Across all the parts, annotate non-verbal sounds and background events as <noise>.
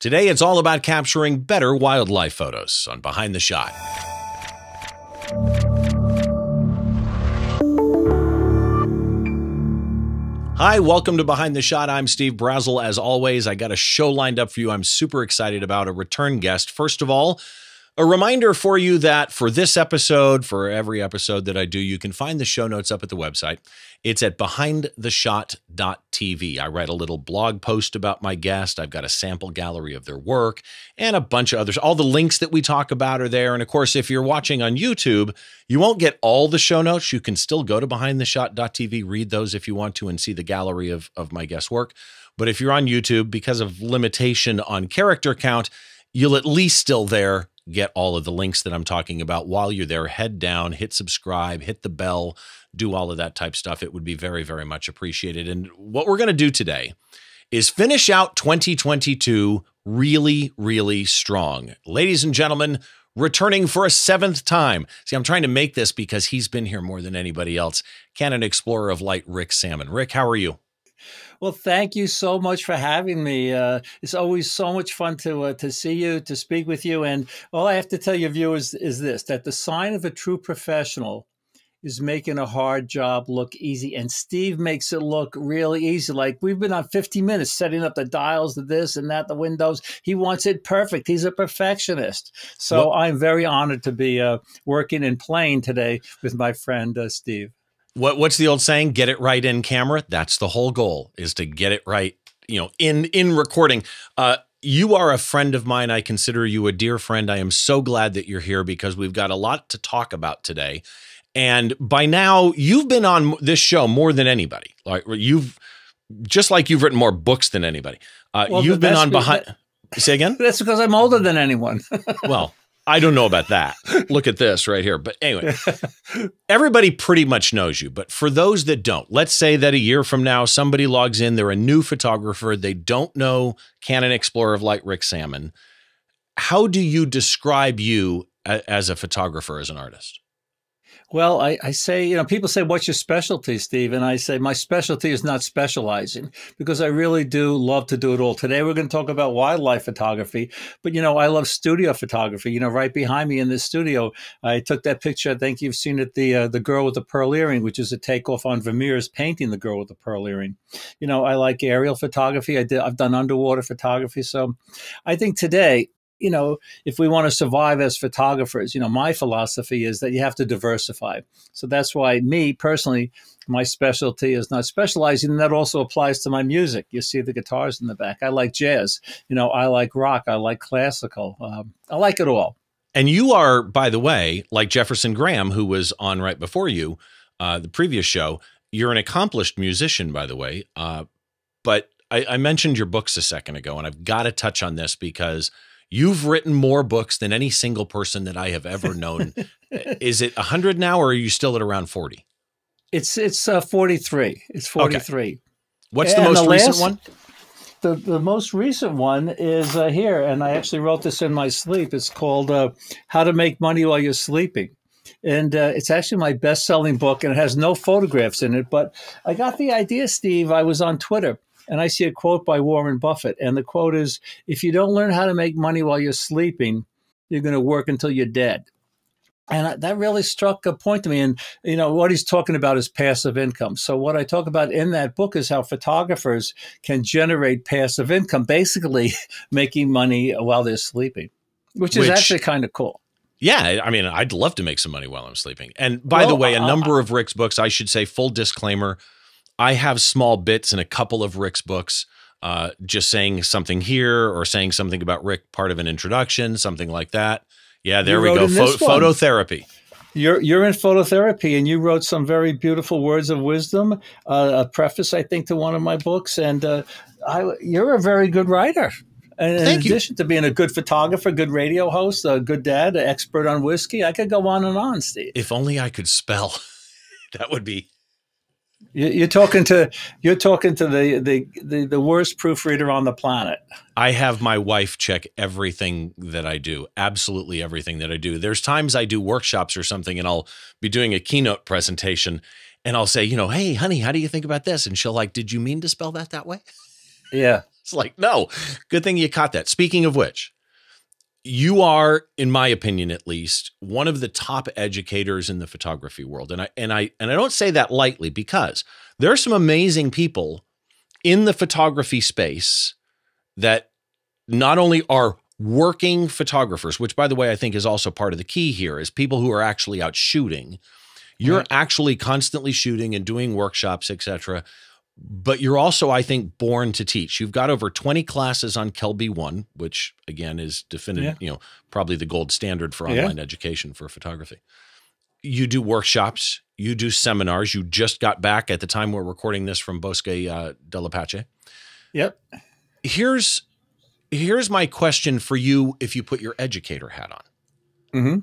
Today, it's all about capturing better wildlife photos on Behind the Shot. Hi, welcome to Behind the Shot. I'm Steve Brazill. As always, I got a show lined up for you I'm super excited about, a return guest. First of all, a reminder for you that for this episode, for every episode that I do, you can find the show notes up at the website. It's at behindtheshot.tv. I write a little blog post about my guest. I've got a sample gallery of their work and a bunch of others. All the links that we talk about are there. And of course, if you're watching on YouTube, you won't get all the show notes. You can still go to behindtheshot.tv, read those if you want to, and see the gallery of, of my guest work. But if you're on YouTube, because of limitation on character count, you'll at least still there get all of the links that I'm talking about while you're there. Head down, hit subscribe, hit the bell, do all of that type stuff. It would be very, very much appreciated. And what we're going to do today is finish out 2022 really, really strong. Ladies and gentlemen, returning for a seventh time. See, I'm trying to make this because he's been here more than anybody else. Canon Explorer of Light, Rick Sammon. Rick, how are you? Well, thank you so much for having me. Uh, it's always so much fun to uh, to see you, to speak with you. And all I have to tell your viewers is this: that the sign of a true professional is making a hard job look easy. And Steve makes it look really easy. Like we've been on 50 minutes setting up the dials, the this and that, the windows. He wants it perfect. He's a perfectionist. So well, I'm very honored to be uh, working and playing today with my friend uh, Steve what what's the old saying? Get it right in camera. That's the whole goal is to get it right. You know, in in recording. Uh, you are a friend of mine. I consider you a dear friend. I am so glad that you're here because we've got a lot to talk about today. And by now, you've been on this show more than anybody. Like you've just like you've written more books than anybody. Uh, well, you've been on behind. That, say again. <laughs> That's because I'm older than anyone. <laughs> well, I don't know about that. Look at this right here. But anyway, <laughs> everybody pretty much knows you. But for those that don't, let's say that a year from now, somebody logs in, they're a new photographer, they don't know Canon Explorer of Light Rick Sammon. How do you describe you as a photographer, as an artist? Well, I, I, say, you know, people say, what's your specialty, Steve? And I say, my specialty is not specializing because I really do love to do it all. Today, we're going to talk about wildlife photography, but, you know, I love studio photography. You know, right behind me in this studio, I took that picture. I think you've seen it, the, uh, the girl with the pearl earring, which is a takeoff on Vermeer's painting, The Girl with the Pearl Earring. You know, I like aerial photography. I did, I've done underwater photography. So I think today, you know, if we want to survive as photographers, you know, my philosophy is that you have to diversify. So that's why me personally, my specialty is not specializing. And that also applies to my music. You see the guitars in the back. I like jazz. You know, I like rock. I like classical. Um, I like it all. And you are, by the way, like Jefferson Graham, who was on right before you, uh, the previous show. You're an accomplished musician, by the way. Uh, but I, I mentioned your books a second ago, and I've got to touch on this because – You've written more books than any single person that I have ever known. <laughs> Is it 100 now, or are you still at around 40? It's it's uh, 43. It's 43. Okay. What's the and most the recent last, one? The, the most recent one is uh, here, and I actually wrote this in my sleep. It's called uh, How to Make Money While You're Sleeping. And uh, it's actually my best selling book, and it has no photographs in it. But I got the idea, Steve. I was on Twitter and I see a quote by Warren Buffett. And the quote is If you don't learn how to make money while you're sleeping, you're going to work until you're dead. And that really struck a point to me. And, you know, what he's talking about is passive income. So, what I talk about in that book is how photographers can generate passive income, basically <laughs> making money while they're sleeping, which is which, actually kind of cool. Yeah, I mean, I'd love to make some money while I'm sleeping. And by well, the way, a uh, number uh, of Rick's books, I should say, full disclaimer, I have small bits in a couple of Rick's books, uh, just saying something here or saying something about Rick, part of an introduction, something like that. Yeah, there you we go. Pho- phototherapy. You're you're in phototherapy, and you wrote some very beautiful words of wisdom, uh, a preface, I think, to one of my books, and uh, I, you're a very good writer. And Thank in addition you. to being a good photographer, good radio host, a good dad, an expert on whiskey, I could go on and on, Steve. If only I could spell. <laughs> that would be you're talking to you're talking to the, the, the the worst proofreader on the planet. I have my wife check everything that I do, absolutely everything that I do. There's times I do workshops or something, and I'll be doing a keynote presentation, and I'll say, you know, hey, honey, how do you think about this? And she'll like, did you mean to spell that that way? Yeah. it's like, no, good thing you caught that. Speaking of which, you are, in my opinion at least, one of the top educators in the photography world. And I and I and I don't say that lightly because there are some amazing people in the photography space that not only are working photographers, which by the way I think is also part of the key here, is people who are actually out shooting. You're right. actually constantly shooting and doing workshops, etc but you're also, I think, born to teach. You've got over 20 classes on KelbyOne, which again is definitive, yeah. you know, probably the gold standard for online yeah. education for photography. You do workshops, you do seminars. You just got back at the time we're recording this from Bosque uh, del Apache. Yep. Here's here's my question for you if you put your educator hat on. Mm-hmm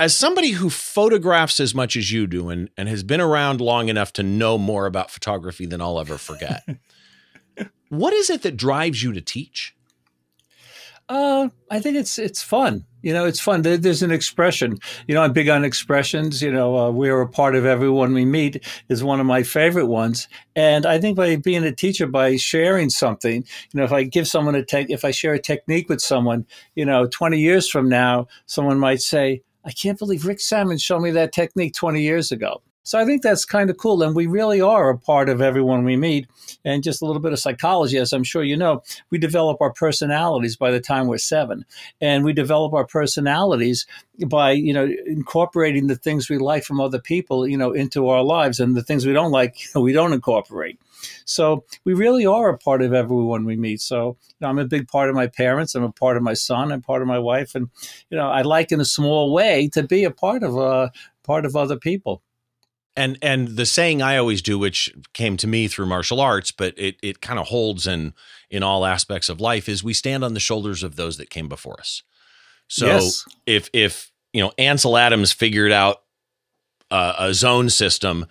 as somebody who photographs as much as you do and, and has been around long enough to know more about photography than I'll ever forget, <laughs> what is it that drives you to teach? Uh, I think it's it's fun. You know, it's fun. There's an expression. You know, I'm big on expressions. You know, uh, we are a part of everyone we meet is one of my favorite ones. And I think by being a teacher, by sharing something, you know, if I give someone a tech, if I share a technique with someone, you know, 20 years from now, someone might say, I can't believe Rick Sammon showed me that technique 20 years ago. So I think that's kind of cool. And we really are a part of everyone we meet. And just a little bit of psychology, as I'm sure you know, we develop our personalities by the time we're seven. And we develop our personalities by, you know, incorporating the things we like from other people, you know, into our lives. And the things we don't like, you <laughs> know, we don't incorporate. So we really are a part of everyone we meet. So you know, I'm a big part of my parents. I'm a part of my son. I'm part of my wife, and you know, I like in a small way to be a part of uh, part of other people. And and the saying I always do, which came to me through martial arts, but it it kind of holds in in all aspects of life, is we stand on the shoulders of those that came before us. So yes. if if you know Ansel Adams figured out uh, a zone system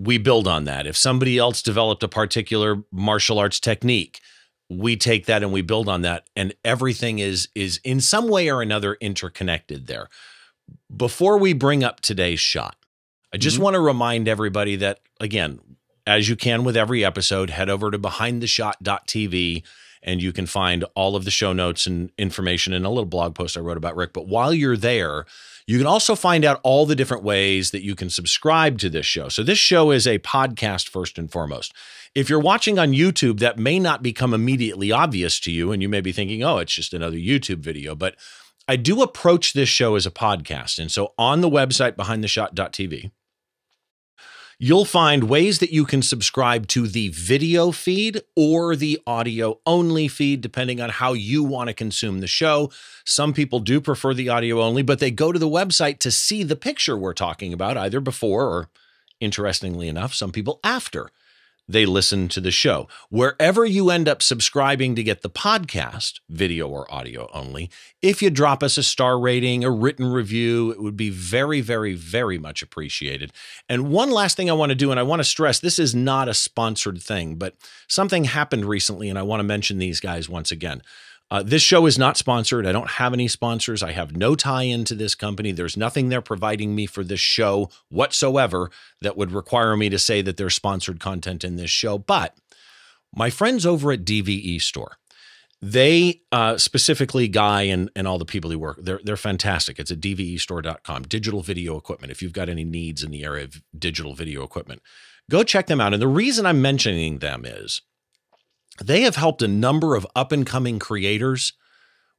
we build on that. If somebody else developed a particular martial arts technique, we take that and we build on that and everything is is in some way or another interconnected there. Before we bring up today's shot, I just mm-hmm. want to remind everybody that again, as you can with every episode, head over to behindtheshot.tv and you can find all of the show notes and information in a little blog post I wrote about Rick. But while you're there, you can also find out all the different ways that you can subscribe to this show. So, this show is a podcast first and foremost. If you're watching on YouTube, that may not become immediately obvious to you, and you may be thinking, oh, it's just another YouTube video. But I do approach this show as a podcast. And so, on the website behindtheshot.tv, You'll find ways that you can subscribe to the video feed or the audio only feed, depending on how you want to consume the show. Some people do prefer the audio only, but they go to the website to see the picture we're talking about, either before or, interestingly enough, some people after they listen to the show. Wherever you end up subscribing to get the podcast, video or audio only, if you drop us a star rating, a written review, it would be very, very, very much appreciated. And one last thing I want to do, and I want to stress this is not a sponsored thing, but something happened recently, and I want to mention these guys once again. Uh, this show is not sponsored. I don't have any sponsors. I have no tie in to this company. There's nothing they're providing me for this show whatsoever that would require me to say that there's sponsored content in this show. But my friends over at DVE Store, they uh, specifically Guy and, and all the people who work, they're, they're fantastic. It's at dvestore.com, digital video equipment. If you've got any needs in the area of digital video equipment, go check them out. And the reason I'm mentioning them is they have helped a number of up and coming creators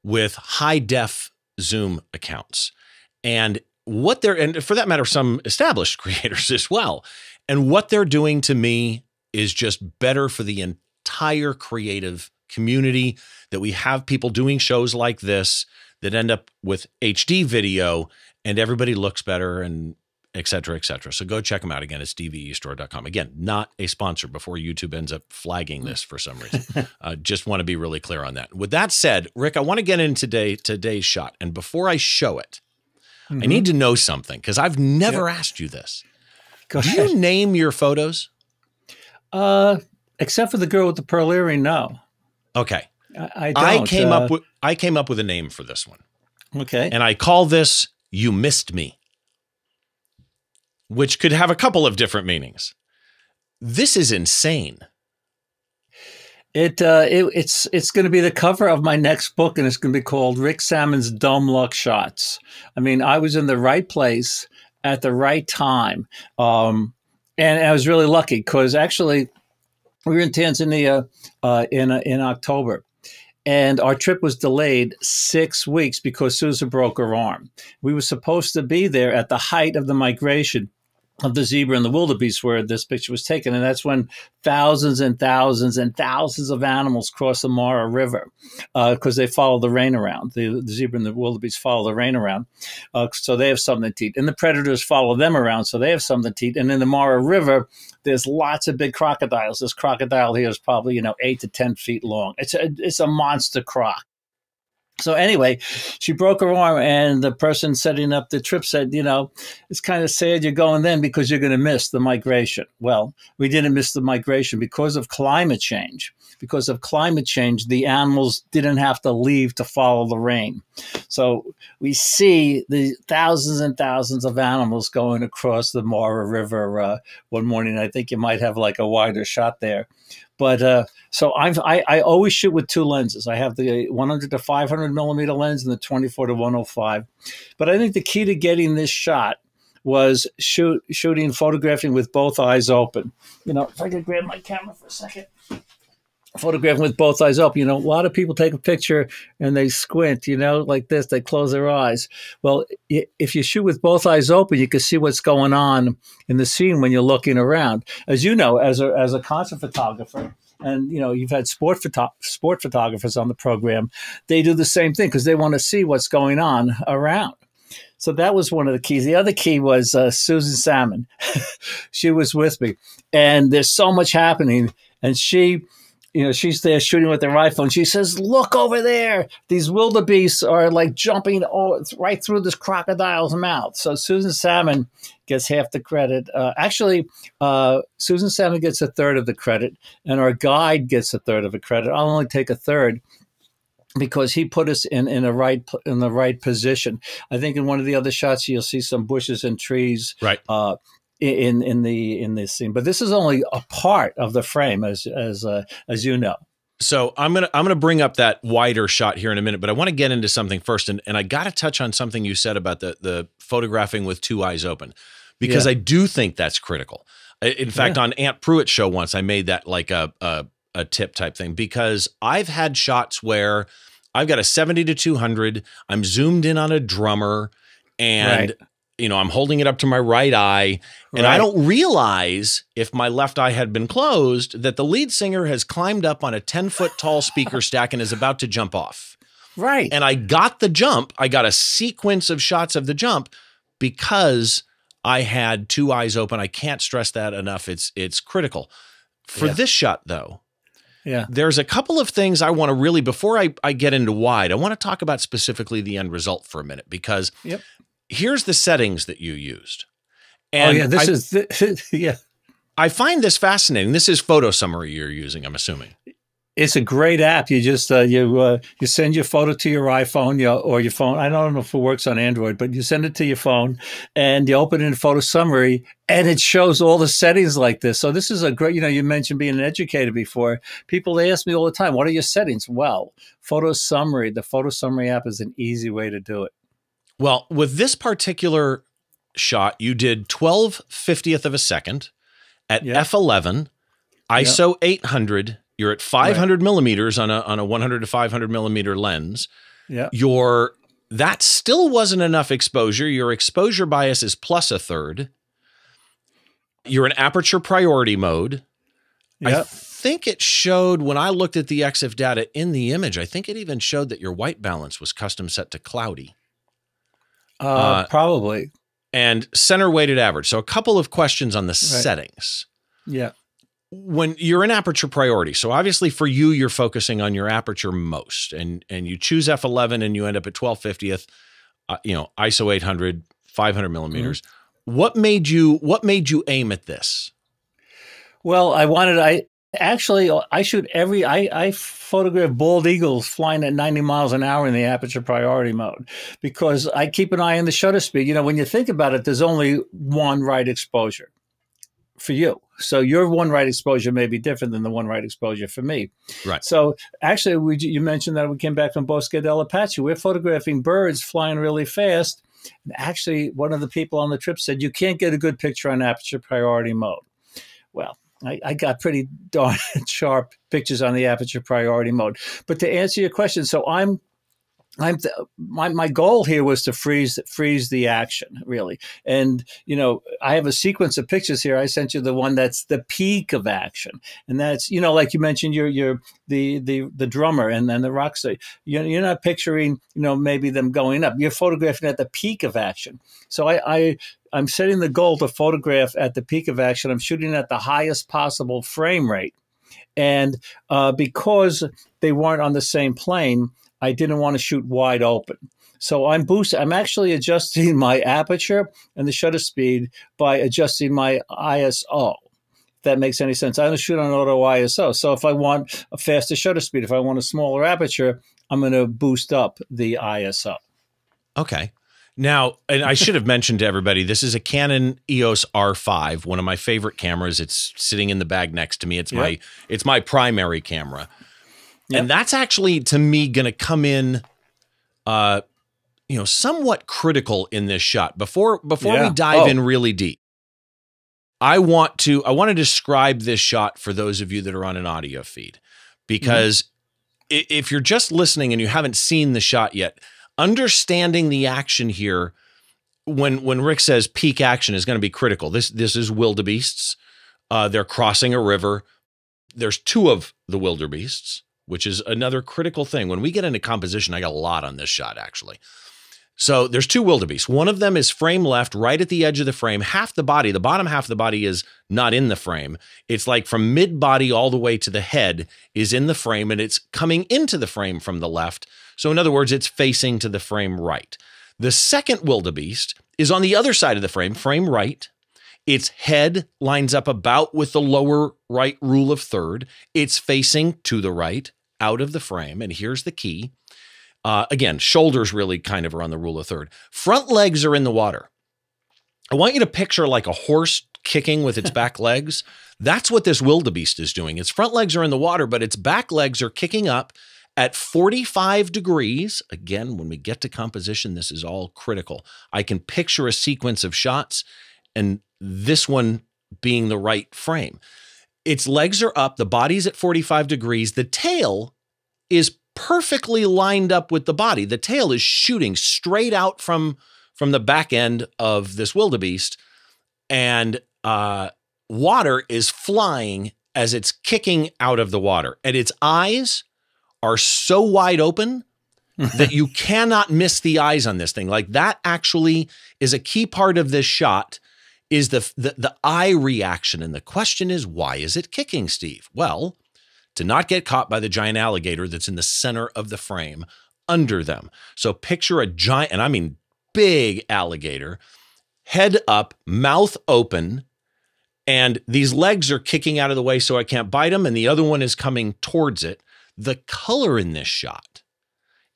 with high def Zoom accounts. And what they're, and for that matter, some established <laughs> creators as well. And what they're doing to me is just better for the entire creative community that we have people doing shows like this that end up with HD video and everybody looks better and et cetera, et cetera. So go check them out again. It's dvestore.com. Again, not a sponsor before YouTube ends up flagging this for some reason. <laughs> uh, just want to be really clear on that. With that said, Rick, I want to get into today, today's shot. And before I show it, mm-hmm. I need to know something because I've never yep. asked you this. Go Do ahead. you name your photos? Uh, except for the girl with the pearl earring, no. Okay. I, I, I came uh, up with I came up with a name for this one. Okay. And I call this "You Missed Me." Which could have a couple of different meanings. This is insane. It, uh, it it's it's going to be the cover of my next book, and it's going to be called Rick Sammon's Dumb Luck Shots. I mean, I was in the right place at the right time, um, and I was really lucky because actually we were in Tanzania uh, in uh, in October, and our trip was delayed six weeks because Susan broke her arm. We were supposed to be there at the height of the migration of the zebra and the wildebeest where this picture was taken. And that's when thousands and thousands and thousands of animals cross the Mara River because uh, they follow the rain around. The, the, zebra and the wildebeest follow the rain around. Uh, so they have something to eat. And the predators follow them around. So they have something to eat. And in the Mara River, there's lots of big crocodiles. This crocodile here is probably, you know, eight to 10 feet long. It's a, it's a monster croc. So anyway, she broke her arm, and the person setting up the trip said, "You know, it's kind of sad you're going then because you're going to miss the migration." Well, we didn't miss the migration because of climate change. Because of climate change, the animals didn't have to leave to follow the rain. So we see the thousands and thousands of animals going across the Mara River uh, one morning. I think you might have like a wider shot there. But uh, so I've, I, I always shoot with two lenses. I have the 100 to 500 millimeter lens and the 24 to 105. But I think the key to getting this shot was shoot, shooting, photographing with both eyes open. You know, if I could grab my camera for a second photographing with both eyes open. You know, a lot of people take a picture and they squint, you know, like this, they close their eyes. Well, if you shoot with both eyes open, you can see what's going on in the scene when you're looking around. As you know, as a, as a concert photographer, and you know you've had sport photo- sport photographers on the program they do the same thing because they want to see what's going on around so that was one of the keys. The other key was uh, Susan Sammon. <laughs> she was with me, and there's so much happening, and she you know, she's there shooting with her rifle, and she says, "Look over there! These wildebeests are like jumping right through this crocodile's mouth." So Susan Sammon gets half the credit. Uh, actually, uh, Susan Sammon gets a third of the credit, and our guide gets a third of the credit. I'll only take a third because he put us in in the right in the right position. I think in one of the other shots you'll see some bushes and trees. Right. Uh, in in the in this scene. But this is only a part of the frame, as as uh, as you know. So I'm gonna I'm gonna bring up that wider shot here in a minute, but I want to get into something first, and, and I got to touch on something you said about the the photographing with two eyes open, because yeah. I do think that's critical. In fact, yeah. on Ant Pruitt's show once, I made that like a, a a tip type thing because I've had shots where I've got a 70 to 200, I'm zoomed in on a drummer, and right you know, I'm holding it up to my right eye, and right. I don't realize if my left eye had been closed that the lead singer has climbed up on a 10 foot tall <laughs> speaker stack and is about to jump off. Right. And I got the jump. I got a sequence of shots of the jump because I had two eyes open. I can't stress that enough. It's it's critical. For yeah. this shot though, yeah. There's a couple of things I want to really before I, I get into wide, I want to talk about specifically the end result for a minute because yep here's the settings that you used. Oh, and oh yeah, this I, is the, <laughs> yeah. I find this fascinating. This is photo summary you're using, I'm assuming. It's a great app. You just uh, you uh, you send your photo to your iPhone you, or your phone. I don't know if it works on Android, but you send it to your phone and you open it in photo summary, and it shows all the settings like this. So this is a great. You know, you mentioned being an educator before. People they ask me all the time, "What are your settings?" Well, photo summary. The photo summary app is an easy way to do it. Well, with this particular shot, you did 12 50th of a second at yep. f11, ISO yep. 800. You're at 500 right. millimeters on a on a 100 to 500 millimeter lens. Yeah. Your that still wasn't enough exposure. Your exposure bias is plus a third. You're in aperture priority mode. Yep. I think it showed when I looked at the EXIF data in the image, I think it even showed that your white balance was custom set to cloudy. Uh, uh, probably. And center weighted average. So a couple of questions on the right. settings. Yeah. When you're in aperture priority, so obviously for you, you're focusing on your aperture most, and and you choose f11 and you end up at 1250th, uh, you know, ISO 800, 500 millimeters. Mm-hmm. What made you What made you aim at this? Well, I wanted I Actually, uh, I shoot every. I, I photograph bald eagles flying at 90 miles an hour in the aperture priority mode because I keep an eye on the shutter speed. You know, when you think about it, there's only one right exposure for you. So your one right exposure may be different than the one right exposure for me. Right. So actually, we, you mentioned that we came back from Bosque del Apache. We're photographing birds flying really fast. And actually, one of the people on the trip said you can't get a good picture on aperture priority mode. Well, I, I, got pretty <laughs> darn sharp pictures on the aperture priority mode. But to answer your question, so I'm I'm th- my my goal here was to freeze freeze the action really, and you know I have a sequence of pictures here. I sent you the one that's the peak of action, and that's you know like you mentioned you're you're the the the drummer and then the rock star. You're, you're not picturing you know maybe them going up. You're photographing at the peak of action. So I, I I'm setting the goal to photograph at the peak of action. I'm shooting at the highest possible frame rate, and uh, because they weren't on the same plane I didn't want to shoot wide open. So I'm boosting, I'm actually adjusting my aperture and the shutter speed by adjusting my ISO. If that makes any sense. I don't shoot on auto ISO. So if I want a faster shutter speed, if I want a smaller aperture, I'm going to boost up the ISO. Okay. Now, and I should have mentioned to everybody, this is a Canon EOS R5, one of my favorite cameras. It's sitting in the bag next to me. It's yep. my it's my primary camera. Yep. And that's actually to me going to come in uh you know somewhat critical in this shot. Before before yeah. we dive oh. in really deep. I want to I want to describe this shot for those of you that are on an audio feed because mm-hmm. if you're just listening and you haven't seen the shot yet, understanding the action here when when Rick says peak action is going to be critical. This this is wildebeests. Uh, they're crossing a river. There's two of the wildebeests which is another critical thing. When we get into composition, I got a lot on this shot actually. So there's two wildebeests. One of them is frame left, right at the edge of the frame. Half the body, the bottom half of the body is not in the frame. It's like from mid body all the way to the head is in the frame and it's coming into the frame from the left. So, in other words, it's facing to the frame right. The second wildebeest is on the other side of the frame, frame right. Its head lines up about with the lower right rule of third. It's facing to the right out of the frame. And here's the key. Uh, again, shoulders really kind of are on the rule of third. Front legs are in the water. I want you to picture like a horse kicking with its <laughs> back legs. That's what this wildebeest is doing. Its front legs are in the water, but its back legs are kicking up at 45 degrees. Again, when we get to composition, this is all critical. I can picture a sequence of shots and this one being the right frame. Its legs are up, the body's at 45 degrees, the tail is perfectly lined up with the body. The tail is shooting straight out from from the back end of this wildebeest, and uh, water is flying as it's kicking out of the water, and its eyes are so wide open <laughs> that you cannot miss the eyes on this thing. Like that actually is a key part of this shot is the, the, the eye reaction. And the question is, why is it kicking, Steve? Well, to not get caught by the giant alligator that's in the center of the frame under them. So picture a giant, and I mean big alligator, head up, mouth open, and these legs are kicking out of the way so I can't bite them, and the other one is coming towards it. The color in this shot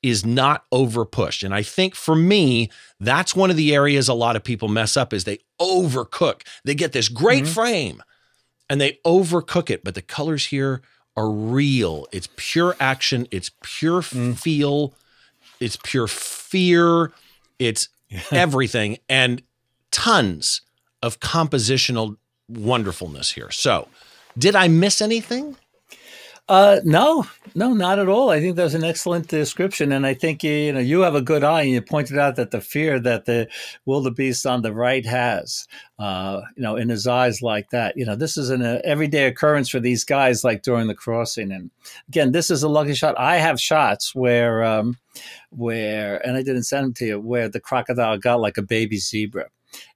is not over pushed. And I think for me, that's one of the areas a lot of people mess up is they overcook. They get this great mm-hmm. frame and they overcook it, but the colors here are real. It's pure action, it's pure mm. feel, it's pure fear, it's <laughs> everything and tons of compositional wonderfulness here. So, did I miss anything? Uh, no, no, not at all. I think that's an excellent description, and I think you know you have a good eye. And you pointed out that the fear that the wildebeest on the right has, uh, you know, in his eyes like that. You know, this is an uh, everyday occurrence for these guys, like during the crossing. And again, this is a lucky shot. I have shots where, um, where, and I didn't send them to you, where the crocodile got like a baby zebra,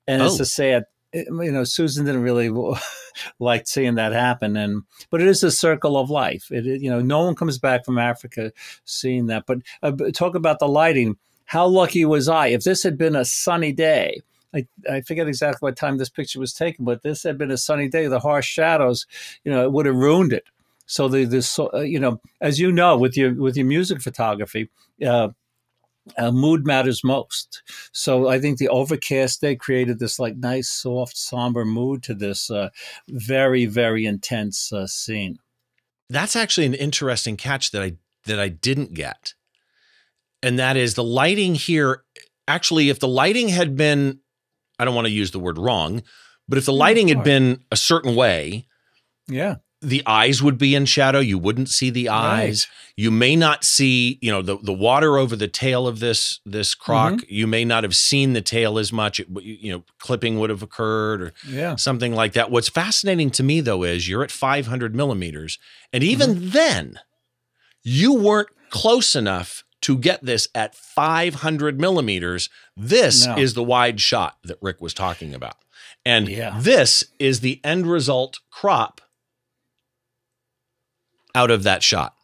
and oh. it's a sad you know, Susan didn't really <laughs> like seeing that happen, and but it is a circle of life. It, you know, no one comes back from Africa seeing that. But uh, talk about the lighting. How lucky was I? If this had been a sunny day, I, I forget exactly what time this picture was taken, but this had been a sunny day. The harsh shadows, you know, it would have ruined it. So the this, uh, you know, as you know, with your with your music photography, uh, uh, mood matters most. So I think the overcast day created this like nice, soft, somber mood to this uh, very, very intense uh, scene. That's actually an interesting catch that I that I didn't get, and that is the lighting here. Actually, if the lighting had been, I don't want to use the word wrong, but if the lighting had been a certain way, yeah, the eyes would be in shadow. You wouldn't see the eyes. Right. You may not see, you know, the, the water over the tail of this this croc. Mm-hmm. You may not have seen the tail as much. It, you know, clipping would have occurred or yeah. something like that. What's fascinating to me though is you're at 500 millimeters, and even mm-hmm. then, you weren't close enough to get this at 500 millimeters. This no. is the wide shot that Rick was talking about, and yeah. this is the end result crop out of that shot.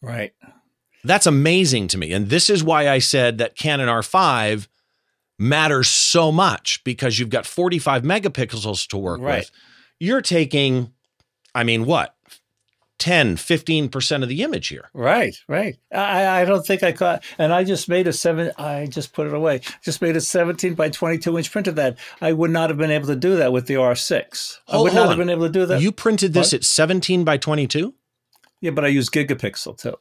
Right. That's amazing to me. And this is why I said that Canon R5 matters so much because you've got 45 megapixels to work right. with. You're taking, I mean, what? 10, 15% of the image here. Right, right. I, I don't think I caught, and I just made a seven, I just put it away, just made a 17 by 22 inch print of that. I would not have been able to do that with the R6. I would not on. have been able to do that. You printed this what? at 17 by 22? Yeah, but I use gigapixel too.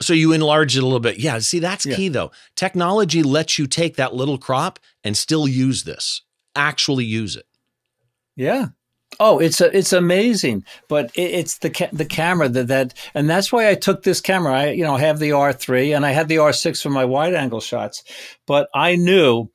So you enlarge it a little bit. Yeah, see, that's yeah. key though. Technology lets you take that little crop and still use this, actually use it. Yeah. Oh, it's a, it's amazing, but it, it's the ca- the camera that that, and that's why I took this camera. I you know have the R three and I had the R six for my wide angle shots, but I knew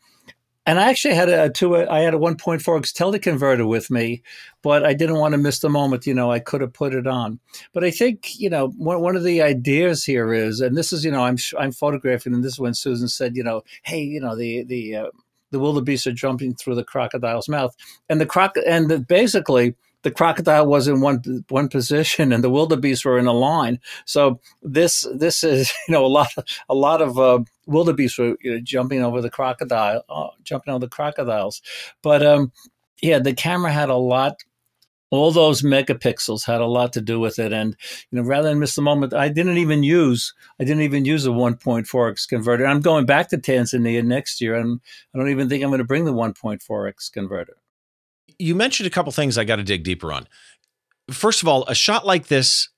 and I actually had a two. I had a 1.4x teleconverter with me, but I didn't want to miss the moment. You know, I could have put it on. But I think you know one one of the ideas here is, and this is you know I'm I'm photographing, and this is when Susan said, you know, hey, you know the the uh, the wildebeest are jumping through the crocodile's mouth, and the croc and the, basically the crocodile was in one one position and the wildebeest were in a line. So this this is <laughs> you know a lot of, a lot of uh, wildebeest were you know, jumping over the crocodile, uh, jumping over the crocodiles. But um, yeah, the camera had a lot. All those megapixels had a lot to do with it, and you know, rather than miss the moment, I didn't even use I didn't even use a 1.4x converter. I'm going back to Tanzania next year, and I don't even think I'm going to bring the 1.4x converter you mentioned a couple things I got to dig deeper on. First of all, a shot like this,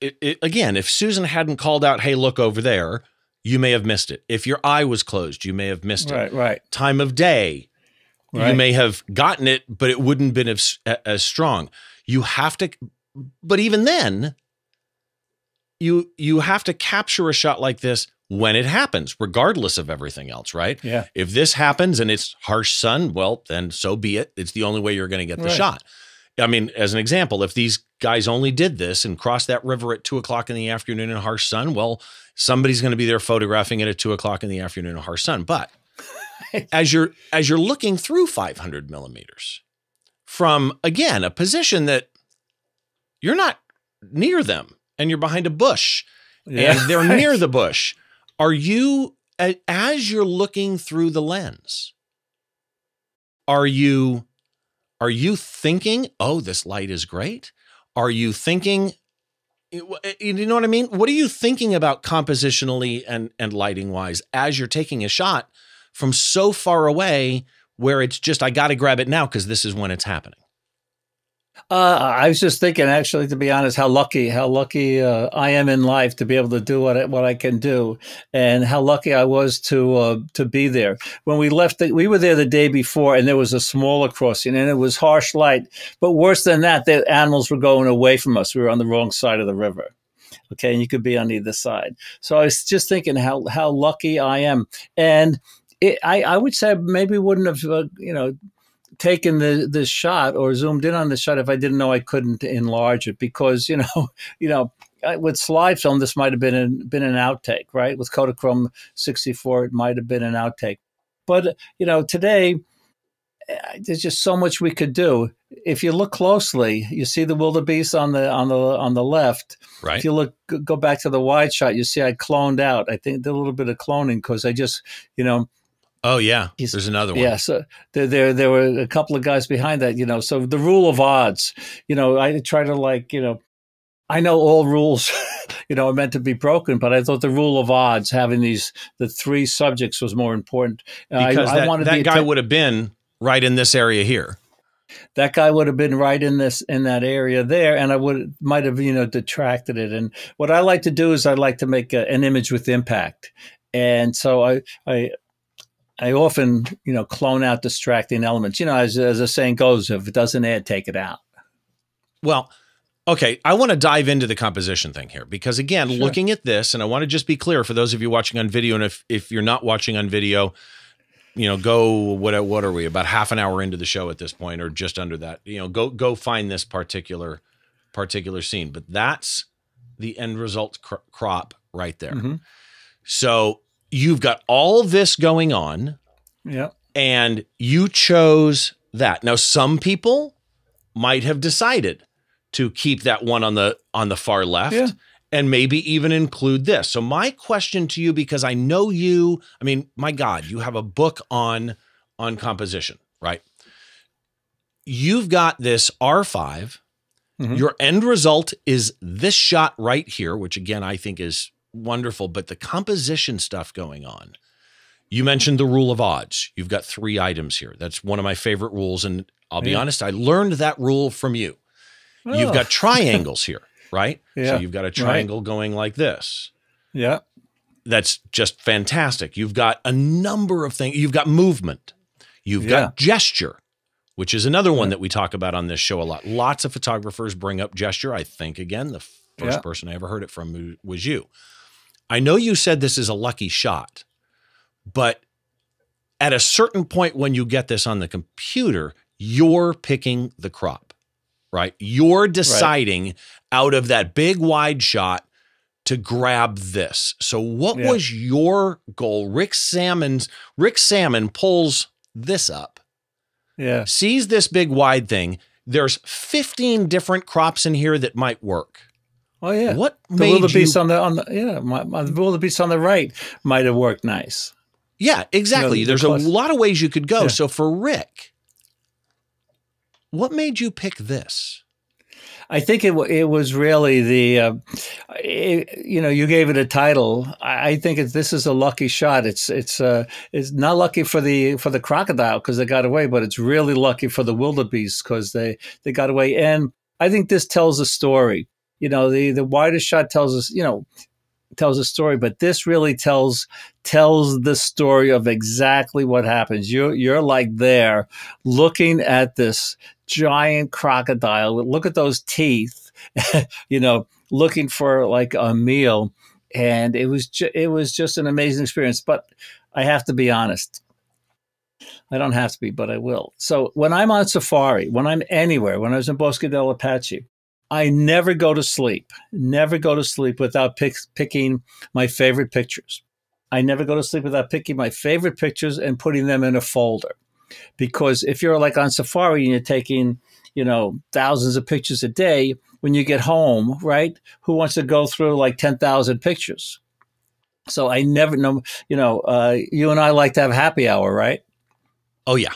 it, it, again, if Susan hadn't called out, "Hey, look over there," you may have missed it. If your eye was closed, you may have missed right, it. Right, right. Time of day, right. you may have gotten it, but it wouldn't have been as, as strong. You have to, but even then, you you have to capture a shot like this when it happens, regardless of everything else, right? Yeah. If this happens and it's harsh sun, well, then so be it. It's the only way you're going to get the right. shot. I mean, as an example, if these guys only did this and crossed that river at two o'clock in the afternoon in harsh sun, well, somebody's going to be there photographing it at two o'clock in the afternoon in harsh sun. But <laughs> as you're as you're looking through 500 millimeters from again a position that you're not near them and you're behind a bush yeah. and <laughs> they're near the bush are you, as you're looking through the lens, are you, are you thinking, oh, this light is great? Are you thinking, eh, eh, eh, you know what I mean? What are you thinking about compositionally and, and lighting wise as you're taking a shot from so far away where it's just, I got to grab it now because this is when it's happening? Uh, I was just thinking, actually, to be honest, how lucky, how lucky uh, I am in life to be able to do what I, what I can do, and how lucky I was to uh, to be there. When we left, the, we were there the day before, and there was a smaller crossing, and it was harsh light. But worse than that, the animals were going away from us. We were on the wrong side of the river. Okay, and you could be on either side. So I was just thinking how how lucky I am, and it, I I would say maybe wouldn't have uh, you know taken the this shot or zoomed in on the shot if I didn't know I couldn't enlarge it because you know <laughs> you know with slide film this might have been an, been an outtake right? With Kodachrome 64 it might have been an outtake. But you know today eh, there's just so much we could do. If you look closely you see the wildebeest on the on the on the left. Right. if you look go back to the wide shot you see I cloned out. I think did a little bit of cloning because I just you know Oh yeah, there's another one. Yeah, so there, there there were a couple of guys behind that, you know. So the rule of odds, you know, I try to like, you know, I know all rules. <laughs> you know, are meant to be broken. But I thought the rule of odds, having these the three subjects, was more important. Because I, that, I wanted that guy would have been right in this area here. That guy would have been right in this in that area there, and I would might have you know detracted it. And what I like to do is I like to make a, an image with impact, and so I I I often, you know, clone out distracting elements. You know, as, as a saying goes, if it doesn't add, take it out. Well, okay. I want to dive into the composition thing here because, again, sure. looking at this, and I want to just be clear for those of you watching on video, and if if you're not watching on video, you know, go what what are we about half an hour into the show at this point, or just under that? You know, go go find this particular particular scene. But that's the end result cr- crop right there. Mm-hmm. So you've got all this going on. Yeah. And you chose that. Now, some people might have decided to keep that one on the on the far left yeah. and maybe even include this. So my question to you because I know you, I mean, my god, you have a book on on composition, right? You've got this R5. Mm-hmm. Your end result is this shot right here, which again I think is wonderful, but the composition stuff going on. You mentioned the rule of odds. You've got three items here. That's one of my favorite rules. And I'll be yeah. honest, I learned that rule from you. Oh. You've got <laughs> triangles here, right? Yeah. So you've got a triangle right. going like this. Yeah. That's just fantastic. You've got a number of things. You've got movement. You've yeah. got gesture, which is another one that we talk about on this show a lot. Lots of photographers bring up gesture. I think, again, the first person I ever heard it from was you. I know you said this is a lucky shot, but at a certain point when you get this on the computer, you're picking the crop, right? You're deciding right. out of that big wide shot to grab this. So what yeah. was your goal? Rick Sammons Rick Sammon pulls this up. Yeah. Sees this big wide thing. There's 15 different crops in here that might work. Oh yeah. What the made wildebeest you... on the on the yeah, my, my the wildebeest on the right might have worked nice. Yeah, exactly. You know, There's a lot of ways you could go. Yeah. So for Rick, what made you pick this? I think it it was really the, uh, it, you know, you gave it a title. I think it's, this is a lucky shot. It's it's uh, it's not lucky for the for the crocodile because they got away, but it's really lucky for the wildebeest because they they got away. And I think this tells a story you know the the widest shot tells us you know tells a story but this really tells tells the story of exactly what happens you you're like there looking at this giant crocodile look at those teeth <laughs> you know looking for like a meal and it was ju- it was just an amazing experience but i have to be honest I don't have to be, but I will. So when I'm on safari, when I'm anywhere, when I was in Bosque del Apache, I never go to sleep, never go to sleep without pick, picking my favorite pictures. I never go to sleep without picking my favorite pictures and putting them in a folder. Because if you're like on safari and you're taking, you know, thousands of pictures a day, when you get home, right? Who wants to go through like 10,000 pictures? So I never know, you know, uh, you and I like to have happy hour, right? Oh, yeah.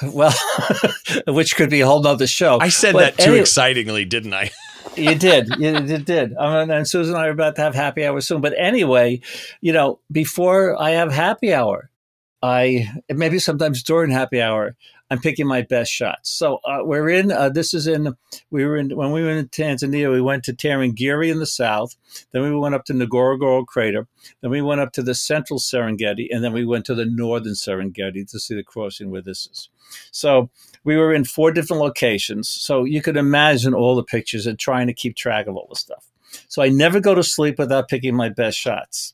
<laughs> Well, <laughs> which could be a whole nother show. I said but that too anyway, excitingly, didn't I? <laughs> you did. You, you did. Um, and Susan and I are about to have happy hour soon. But anyway, you know, before I have happy hour, I maybe sometimes during happy hour, I'm picking my best shots. So uh, we're in. Uh, this is in. We were in when we were in Tanzania. We went to Tarangire in the south. Then we went up to Ngorongoro Crater. Then we went up to the central Serengeti, and then we went to the northern Serengeti to see the crossing where this is. So we were in four different locations. So you could imagine all the pictures and trying to keep track of all the stuff. So I never go to sleep without picking my best shots.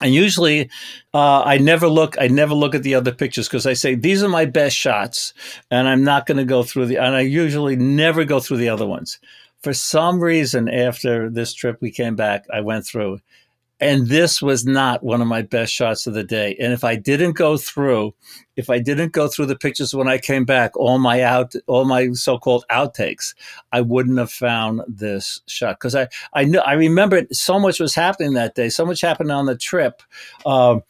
And usually, uh, I never look. I never look at the other pictures because I say these are my best shots, and I'm not going to go through the. And I usually never go through the other ones. For some reason, after this trip, we came back. I went through, and this was not one of my best shots of the day. And if I didn't go through, if I didn't go through the pictures when I came back, all my out, all my so-called outtakes, I wouldn't have found this shot because I, I knew, I remember so much was happening that day. So much happened on the trip, um,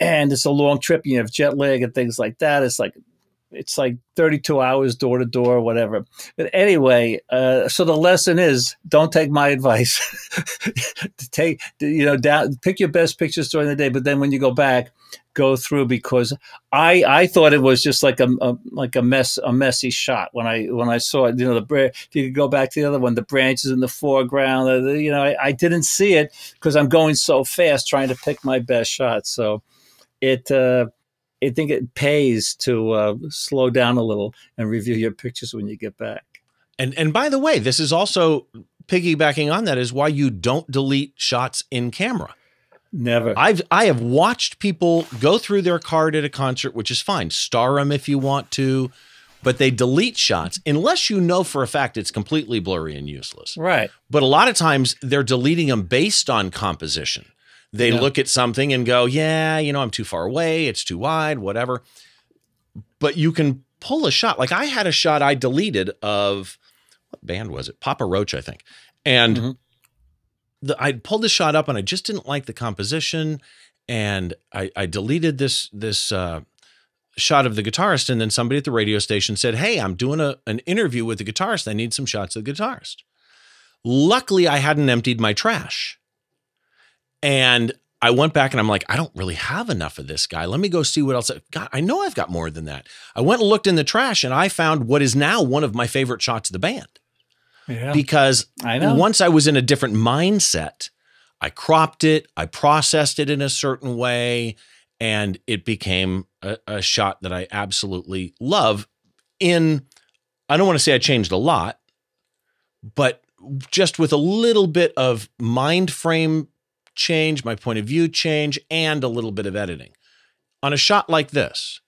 and it's a long trip. You have jet lag and things like that. It's like it's like 32 hours door to door, whatever. But anyway, uh, so the lesson is don't take my advice. <laughs> take, you know, down, pick your best pictures during the day, but then when you go back, go through because I I thought it was just like a, a, like a mess a messy shot when I when I saw it. You know, the if you could go back to the other one, the branches in the foreground. Uh, you know, I, I, didn't see it because I'm going so fast trying to pick my best shot. So it. Uh, I think it pays to uh, slow down a little and review your pictures when you get back. And and by the way, this is also piggybacking on that is why you don't delete shots in camera. Never. I've I have watched people go through their card at a concert, which is fine. Star them if you want to, but they delete shots unless you know for a fact it's completely blurry and useless. Right. But a lot of times they're deleting them based on composition. They yeah. look at something and go, yeah, you know, I'm too far away, it's too wide, whatever. But you can pull a shot. Like I had a shot I deleted of what band was it? Papa Roach, I think. And mm-hmm. the, I pulled the shot up and I just didn't like the composition. And I, I deleted this this uh, shot of the guitarist, and then somebody at the radio station said, "Hey, I'm doing a, an interview with the guitarist. I need some shots of the guitarist." Luckily, I hadn't emptied my trash. And I went back and I'm like, I don't really have enough of this guy. Let me go see what else. God, I know I've got more than that. I went and looked in the trash and I found what is now one of my favorite shots of the band. Yeah, because I know. once I was in a different mindset, I cropped it, I processed it in a certain way, and it became a, a shot that I absolutely love. In, I don't want to say I changed a lot, but just with a little bit of mind frame change, my point of view change, and a little bit of editing. On a shot like this,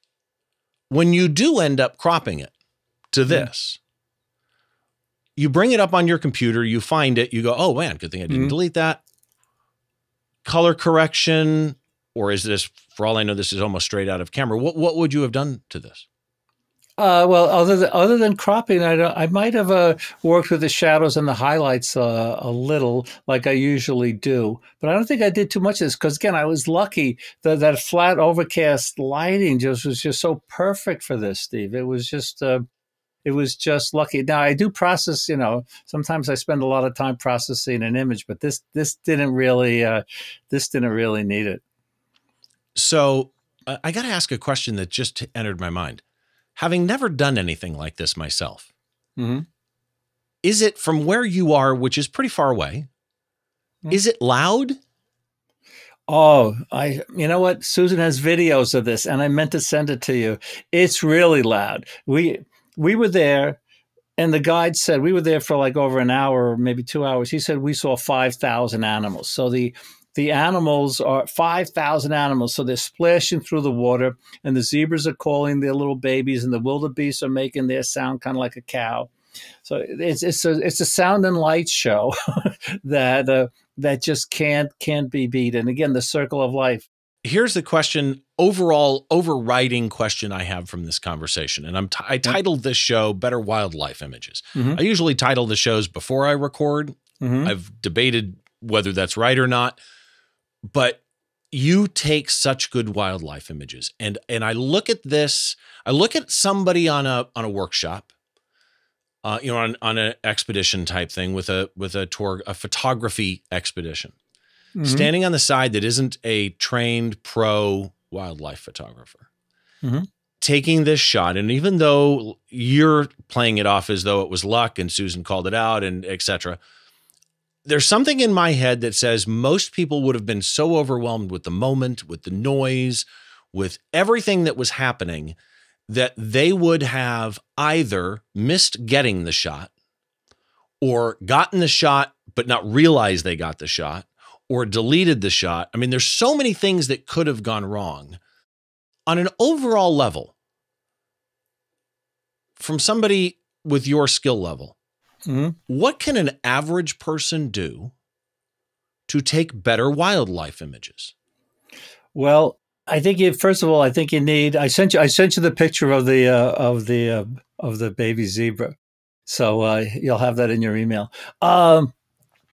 when you do end up cropping it to mm-hmm. this, mm-hmm. you bring it up on your computer, you find it, you go, oh man, good thing I didn't mm-hmm. delete that. Color correction, or is this, for all I know, this is almost straight out of camera. What, what would you have done to this? Uh, well, other than other than cropping, I I might have uh, worked with the shadows and the highlights uh, a little, like I usually do. But I don't think I did too much of this because again, I was lucky that that flat overcast lighting just was just so perfect for this, Steve. It was just uh, it was just lucky. Now I do process, you know, sometimes I spend a lot of time processing an image, but this this didn't really uh, this didn't really need it. So uh, I got to ask a question that just entered my mind having never done anything like this myself, mm-hmm. is it from where you are, which is pretty far away? Mm-hmm. Is it loud? Oh, I you know what? Susan has videos of this and I meant to send it to you. It's really loud. We we were there and the guide said we were there for like over an hour, maybe 2 hours. He said we saw 5,000 animals. So the the animals are 5,000 animals. So they're splashing through the water, and the zebras are calling their little babies, and the wildebeest are making their sound kind of like a cow. So it's it's a it's a sound and light show <laughs> that uh, that just can't can't be beat. And again, the circle of life. Here's the question, overall overriding question I have from this conversation, and I'm t- I titled this show "Better Wildlife Images." Mm-hmm. I usually title the shows before I record. Mm-hmm. I've debated whether that's right or not but you take such good wildlife images and and i look at this i look at somebody on a on a workshop uh, you know on, on an expedition type thing with a with a tour a photography expedition mm-hmm. standing on the side that isn't a trained pro wildlife photographer mm-hmm. taking this shot and even though you're playing it off as though it was luck and susan called it out and etc there's something in my head that says most people would have been so overwhelmed with the moment, with the noise, with everything that was happening that they would have either missed getting the shot or gotten the shot but not realized they got the shot or deleted the shot. I mean, there's so many things that could have gone wrong. On an overall level, from somebody with your skill level, Mm-hmm. What can an average person do to take better wildlife images? Well, I think you, first of all, I think you need. I sent you. I sent you the picture of the uh, of the uh, of the baby zebra, so uh, you'll have that in your email. Um,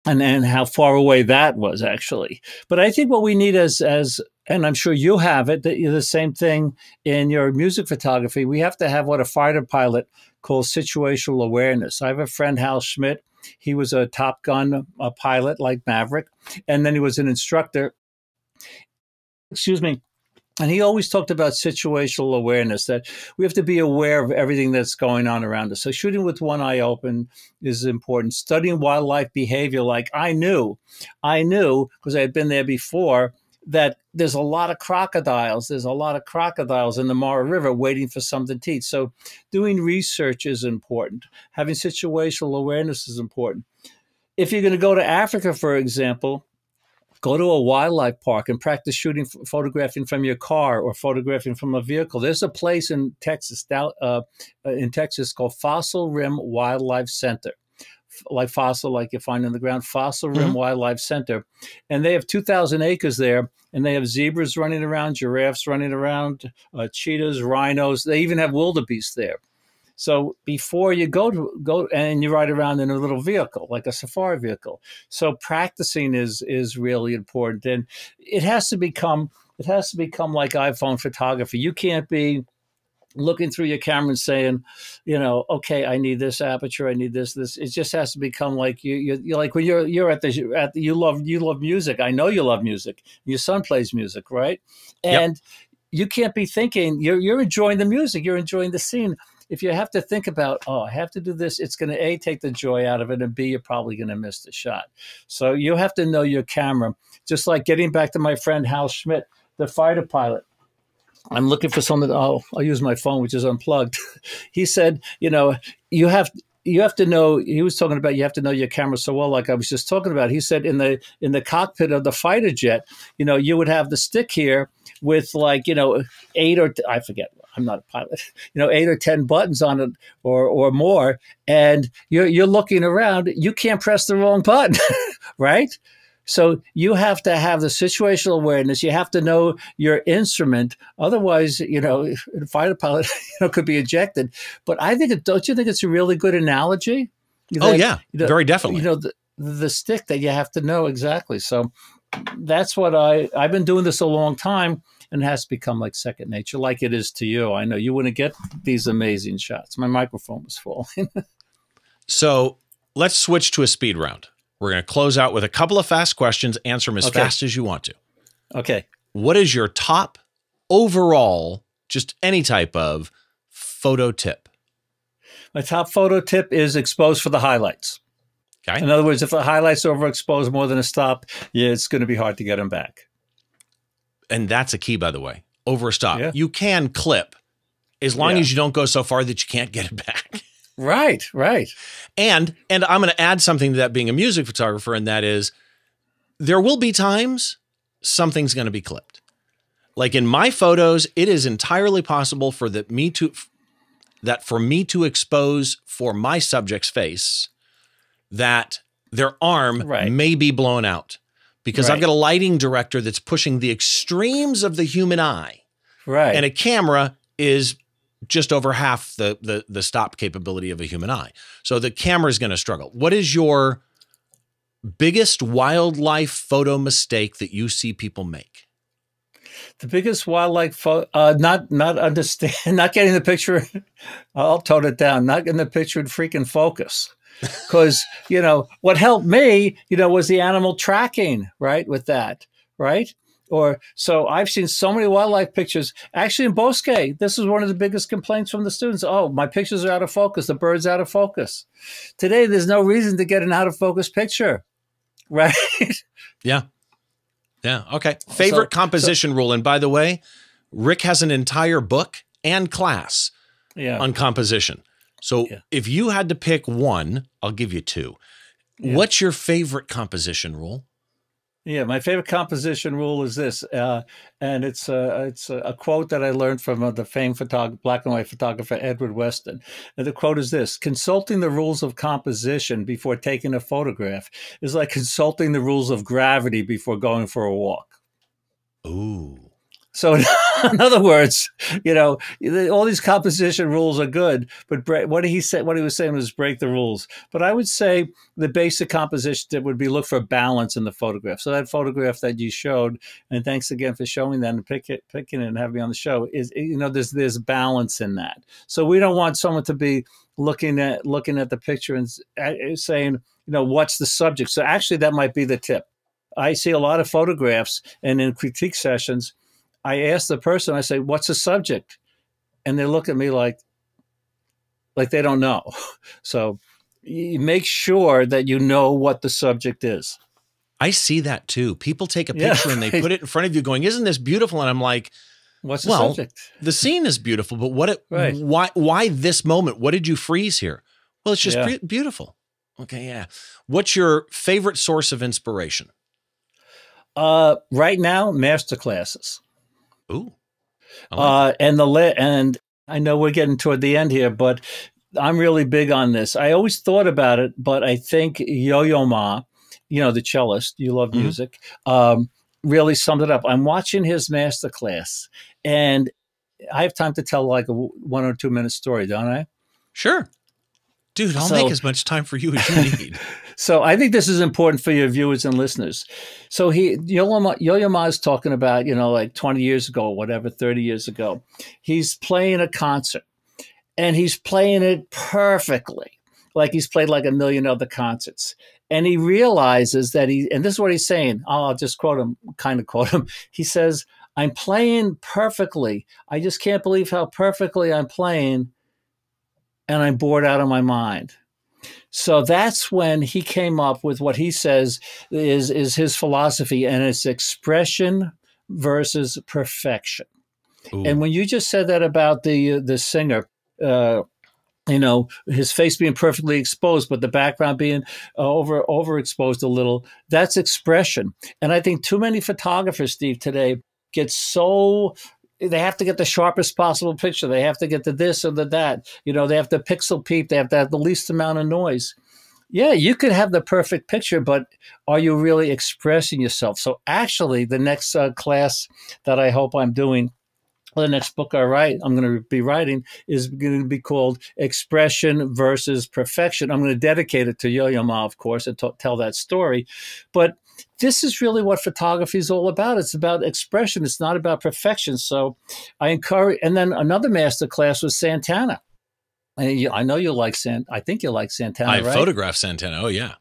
and and how far away that was actually. But I think what we need as as and I'm sure you have it that the same thing in your music photography. We have to have what a fighter pilot calls situational awareness. I have a friend Hal Schmidt. He was a Top Gun a pilot like Maverick, and then he was an instructor. Excuse me and he always talked about situational awareness that we have to be aware of everything that's going on around us. So shooting with one eye open is important. Studying wildlife behavior, like I knew, I knew because I had been there before that there's a lot of crocodiles. There's a lot of crocodiles in the Mara River waiting for something to eat. So doing research is important. Having situational awareness is important. If you're going to go to Africa, for example, Go to a wildlife park and practice shooting, photographing from your car or photographing from a vehicle. There's a place in Texas, uh, uh, in Texas called Fossil Rim Wildlife Center like fossil, like you find in the ground, Fossil Rim mm-hmm. Wildlife Center. And they have 2,000 acres there, and they have zebras running around, giraffes running around, uh, cheetahs, rhinos. They even have wildebeest there. So before you go to go and you ride around in a little vehicle, like a safari vehicle. So practicing is is really important, and it has to become it has to become like iPhone photography. You can't be looking through your camera and saying, you know, okay, I need this aperture, I need this, this. It just has to become like you, you you're like when you're you're at the at the, you love you love music. I know you love music. Your son plays music, right? And yep. you can't be thinking you're you're enjoying the music, you're enjoying the scene if you have to think about, oh, I have to do this, it's going to A, take the joy out of it, and B, you're probably going to miss the shot. So you have to know your camera. Just like getting back to my friend Hal Schmidt, the fighter pilot. I'm looking for something. Oh, I'll use my phone, which is unplugged. <laughs> he said, you know, you have you have to know he was talking about you have to know your camera so well like i was just talking about he said in the in the cockpit of the fighter jet you know you would have the stick here with like you know eight or I forget I'm not a pilot, <laughs> you know, eight or 10 buttons on it or, or more. And you're, you're looking around, you can't press the wrong button, <laughs> right? So you have to have the situational awareness. You have to know your instrument. Otherwise, you know, a <laughs> fighter pilot <laughs> you know, could be ejected. But I think, it, don't you think it's a really good analogy? That, oh yeah, you know, very definitely. You know, the, the stick that you have to know exactly. So that's what I I've been doing this a long time and it has become like second nature, like it is to you. I know you wouldn't get these amazing shots. My microphone was falling. <laughs> so let's switch to a speed round. We're going to close out with a couple of fast questions. Answer them as okay. fast as you want to. Okay. What is your top overall, just any type of photo tip? My top photo tip is expose for the highlights. Okay. In other words, if the highlights overexpose more than a stop, yeah, it's going to be hard to get them back and that's a key, by the way. Over a stop. Yeah. You can clip as long yeah. as you don't go so far that you can't get it back. Right, right. And and I'm going to add something to that being a music photographer, and that is there will be times something's going to be clipped. Like in my photos, it is entirely possible for that me to that for me to expose for my subject's face that their arm right. may be blown out because right. I've got a lighting director that's pushing the extremes of the human eye. Right. And a camera is just over half the the the stop capability of a human eye. So the camera is going to struggle. What is your biggest wildlife photo mistake that you see people make? The biggest wildlife photo, uh, not not understand, <laughs> not getting the picture. I'll tone it down. Not getting the picture in freaking focus <laughs> because you know what helped me you know was the animal tracking right with that right or so I've seen so many wildlife pictures. Actually, in Bosque, this is one of the biggest complaints from the students. Oh, my pictures are out of focus. The bird's out of focus. Today, there's no reason to get an out of focus picture, <laughs> right? Yeah, yeah. Okay. Favorite so, composition so, rule. And by the way, Rick has an entire book and class yeah. on composition. So yeah. if you had to pick one, I'll give you two. Yeah. What's your favorite composition rule? Yeah, my favorite composition rule is this, uh, and it's a it's a, quote that I learned from uh, the famed photog- black and white photographer Edward Weston. And the quote is this: "Consulting the rules of composition before taking a photograph is like consulting the rules of gravity before going for a walk." Ooh. So, <laughs> in other words, you know, all these composition rules are good, but what he said, what he was saying was break the rules. But I would say the basic composition that would be look for balance in the photograph. So that photograph that you showed, and thanks again for showing that and pick it, picking it and having me on the show is, you know, there's there's balance in that. So we don't want someone to be looking at looking at the picture and saying, you know, what's the subject. So actually, that might be the tip. I see a lot of photographs, and in critique sessions, I ask the person, I say, "What's the subject?" And they look at me like, like they don't know. <laughs> So, you make sure that you know what the subject is. I see that too. People take a picture yeah. and they put it in front of you, going, "Isn't this beautiful?" And I'm like, What's the well, subject? The scene is beautiful, but what? It, right. Why? Why this moment? What did you freeze here? Well, it's just yeah. beautiful. Okay, yeah. What's your favorite source of inspiration? Uh, right now, master classes. Ooh. Like uh, and the le- and I know we're getting toward the end here, but I'm really big on this. I always thought about it, but I think Yo-Yo Ma, you know, the cellist, you love mm-hmm. music, um, really summed it up. I'm watching his master class, and I have time to tell like a one or two minute story, don't I? Sure. Dude, I'll so, make as much time for you as you need. <laughs> so I think this is important for your viewers and listeners. So he Yo-Yo talking about, you know, like 20 years ago, whatever, 30 years ago. He's playing a concert and he's playing it perfectly. Like he's played like a million other concerts. And he realizes that he, and this is what he's saying. I'll just quote him, kind of quote him. <laughs> He says, I'm playing perfectly. I just can't believe how perfectly I'm playing and I'm bored out of my mind. So that's when he came up with what he says is, is his philosophy, and it's expression versus perfection. Ooh. And when you just said that about the the singer, uh, you know, his face being perfectly exposed, but the background being uh, over overexposed a little, that's expression. And I think too many photographers, Steve, today get so they have to get the sharpest possible picture. They have to get the this or the that. You know, they have to pixel peep. They have to have the least amount of noise. Yeah, you could have the perfect picture, but are you really expressing yourself? So, actually, the next uh, class that I hope I'm doing the next book I write, I'm going to be writing, is going to be called Expression versus Perfection. I'm going to dedicate it to Yo-Yo Ma, of course, and t- tell that story. But this is really what photography is all about. It's about expression. It's not about perfection. So I encourage, and then another master class was Santana. And you, I know you like Sant. I think you like Santana. I right? photographed Santana. Oh yeah.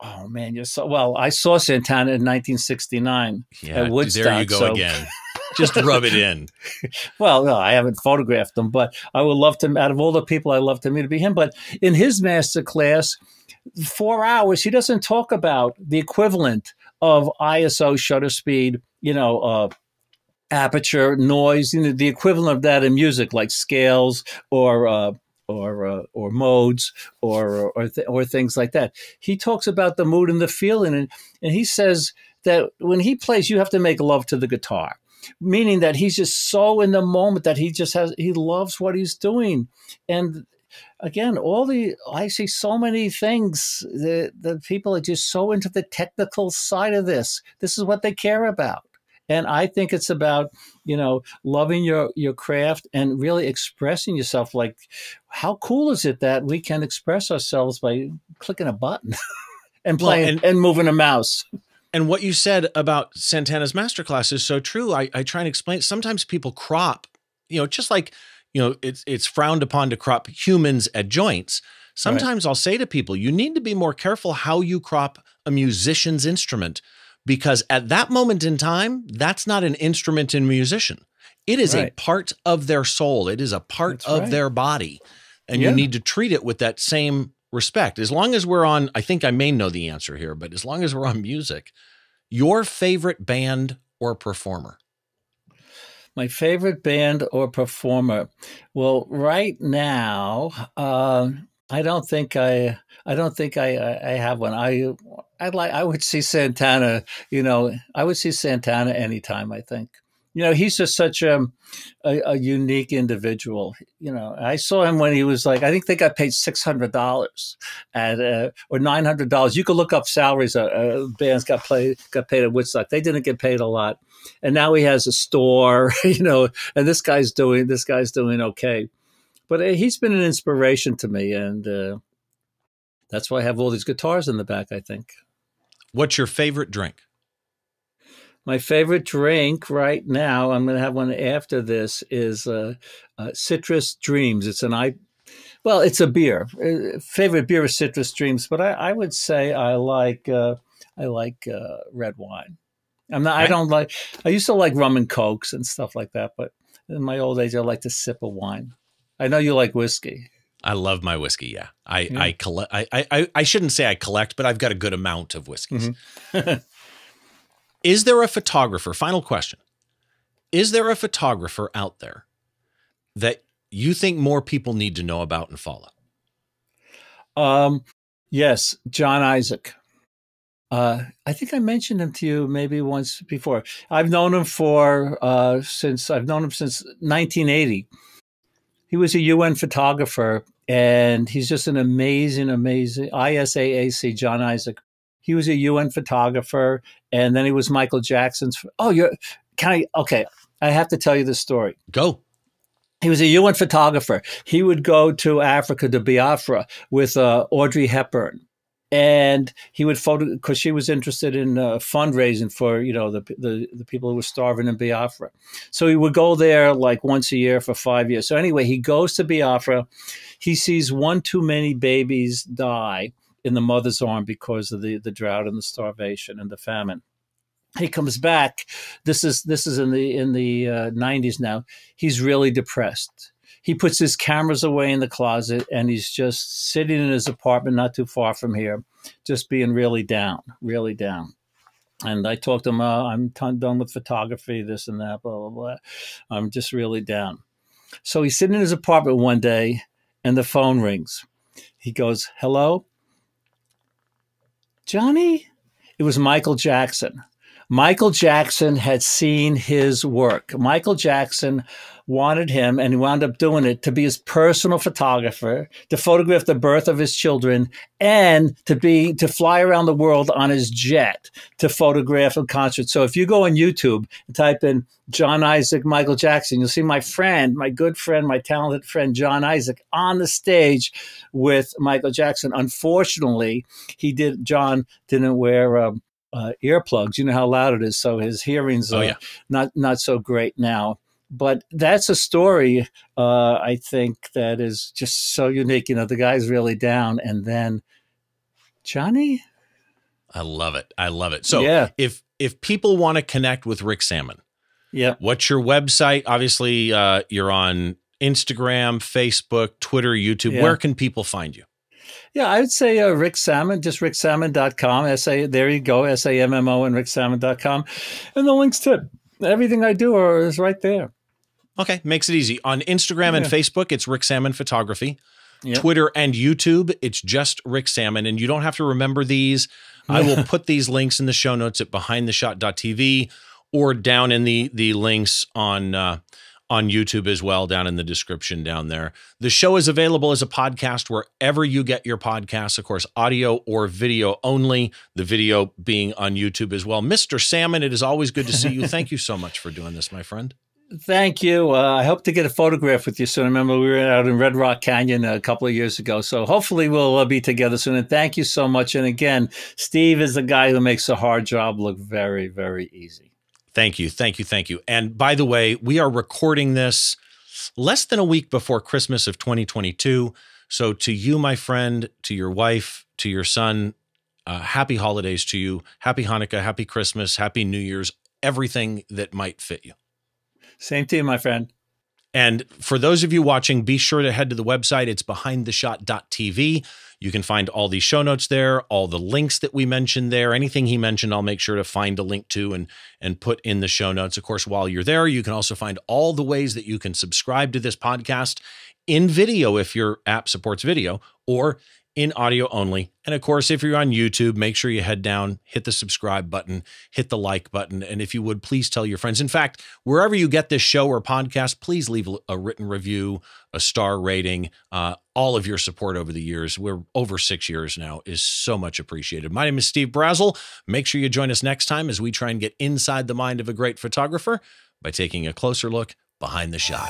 Oh man, you're so well. I saw Santana in 1969 yeah, at Woodstock. There you go so. again. <laughs> Just rub it in. <laughs> well, no, I haven't photographed him, but I would love to. Out of all the people I love to meet, to be him. But in his master class, four hours, he doesn't talk about the equivalent of ISO shutter speed, you know, uh, aperture, noise, you know, the equivalent of that in music, like scales or uh, or uh, or modes or or, th- or things like that. He talks about the mood and the feeling, and and he says that when he plays, you have to make love to the guitar meaning that he's just so in the moment that he just has he loves what he's doing and again, all the I see so many things that the people are just so into the technical side of this. This is what they care about. And I think it's about, you know, loving your your craft and really expressing yourself. Like, how cool is it that we can express ourselves by clicking a button <laughs> and playing well, and, and moving a mouse? And what you said about Santana's masterclass is so true. I, I try and explain. Sometimes people crop, you know, just like you know, it's it's frowned upon to crop humans at joints. Sometimes right. I'll say to people, you need to be more careful how you crop a musician's instrument because at that moment in time, that's not an instrument in musician. It is right. a part of their soul. It is a part that's of right. their body. And yeah. you need to treat it with that same respect. As long as we're on, I think I may know the answer here, but as long as we're on music, your favorite band or performer? My favorite band or performer. Well, right now, uh, I don't think I. I don't think I. I have one. I. I like. I would see Santana. You know, I would see Santana anytime. I think you know, he's just such a, a, a, unique individual. You know, I saw him when he was like, I think they got paid six hundred dollars at uh, or nine hundred dollars. You could look up salaries. Uh, uh, bands got paid got paid at Woodstock. They didn't get paid a lot, and now he has a store. <laughs> You know, and this guy's doing this guy's doing okay, but uh, he's been an inspiration to me, and uh, that's why I have all these guitars in the back. I think. What's your favorite drink? My favorite drink right now, I'm going to have one after this, is uh, uh, Citrus Dreams. It's an I, well, it's a beer. Uh, favorite beer is Citrus Dreams, but I, I would say I like uh, I like uh, red wine. I'm not. I don't like. I used to like rum and cokes and stuff like that, but in my old age, I like to sip a wine. I know you like whiskey. I love my whiskey. Yeah, I yeah. I collect. I, I I shouldn't say I collect, but I've got a good amount of whiskeys. Mm-hmm. <laughs> Is there a photographer? Final question. Is there a photographer out there that you think more people need to know about and follow? Um, yes, John Isaac. Uh, I think I mentioned him to you maybe once before. I've known him for uh, since I've known him since 1980. He was a UN photographer, and he's just an amazing, amazing ISAAC. John Isaac he was a UN photographer, and then he was Michael Jackson's. Oh, you're can I? Okay, I have to tell you the story. Go. He was a UN photographer. He would go to Africa to Biafra with uh, Audrey Hepburn, and he would photo because she was interested in uh, fundraising for you know the, the the people who were starving in Biafra. So he would go there like once a year for five years. So anyway, he goes to Biafra. He sees one too many babies die in the mother's arm because of the, the drought and the starvation and the famine. He comes back. This is this is in the in the uh, 90s now. He's really depressed. He puts his cameras away in the closet and he's just sitting in his apartment not too far from here, just being really down, really down. And I talked to him, uh, I'm done with photography, this and that, blah, blah, blah. I'm just really down. So he's sitting in his apartment one day and the phone rings. He goes, Hello? Johnny? It was Michael Jackson. Michael Jackson had seen his work. Michael Jackson wanted him, and he wound up doing it to be his personal photographer, to photograph the birth of his children, and to be to fly around the world on his jet to photograph a concert. So if you go on YouTube and type in John Isaac, Michael Jackson, you'll see my friend, my good friend, my talented friend John Isaac on the stage with Michael Jackson. Unfortunately, he did. John didn't wear. Um, uh, earplugs. You know how loud it is, so his hearing's uh, oh, yeah. not not so great now but that's a story uh, I think that is just so unique. You know, the guy's really down, and then Johnny. I love it. I love it. So yeah. if if people want to connect with Rick Sammon, yeah, what's your website? Obviously, uh, you're on Instagram, Facebook, Twitter, YouTube. Yeah. Where can people find you? Yeah, I would say uh, Rick Sammon, just ricksammon.com. S-A, there you go, S-A-M-M-O and ricksammon.com. And the links to everything I do are is right there. Okay, makes it easy. On Instagram yeah. and Facebook, it's Rick Sammon Photography. Yep. Twitter and YouTube, it's just Rick Sammon. And you don't have to remember these. I will put these links in the show notes at behindtheshot.tv or down in the the links on uh, on YouTube as well, down in the description down there. The show is available as a podcast wherever you get your podcasts, of course, audio or video only, the video being on YouTube as well. Mr. Sammon, it is always good to see you. Thank you so much for doing this, my friend. <laughs> Thank you. Uh, I hope to get a photograph with you soon. I remember we were out in Red Rock Canyon a couple of years ago. So hopefully we'll uh, be together soon. And thank you so much. And again, Steve is the guy who makes a hard job look very, very easy. Thank you. Thank you. Thank you. And by the way, we are recording this less than a week before Christmas of 2022. So to you, my friend, to your wife, to your son, uh, happy holidays to you. Happy Hanukkah, happy Christmas, happy New Year's, everything that might fit you. Same to you, my friend. And for those of you watching, be sure to head to the website. It's behindtheshot.tv. You can find all the show notes there, all the links that we mentioned there. Anything he mentioned, I'll make sure to find a link to and and put in the show notes. Of course, while you're there, you can also find all the ways that you can subscribe to this podcast in video if your app supports video or in audio only. And of course, if you're on YouTube, make sure you head down, hit the subscribe button, hit the like button. And if you would, please tell your friends. In fact, wherever you get this show or podcast, please leave a written review, a star rating. Uh, all of your support over the years, we're over six years now, is so much appreciated. My name is Steve Brazill. Make sure you join us next time as we try and get inside the mind of a great photographer by taking a closer look behind the shot.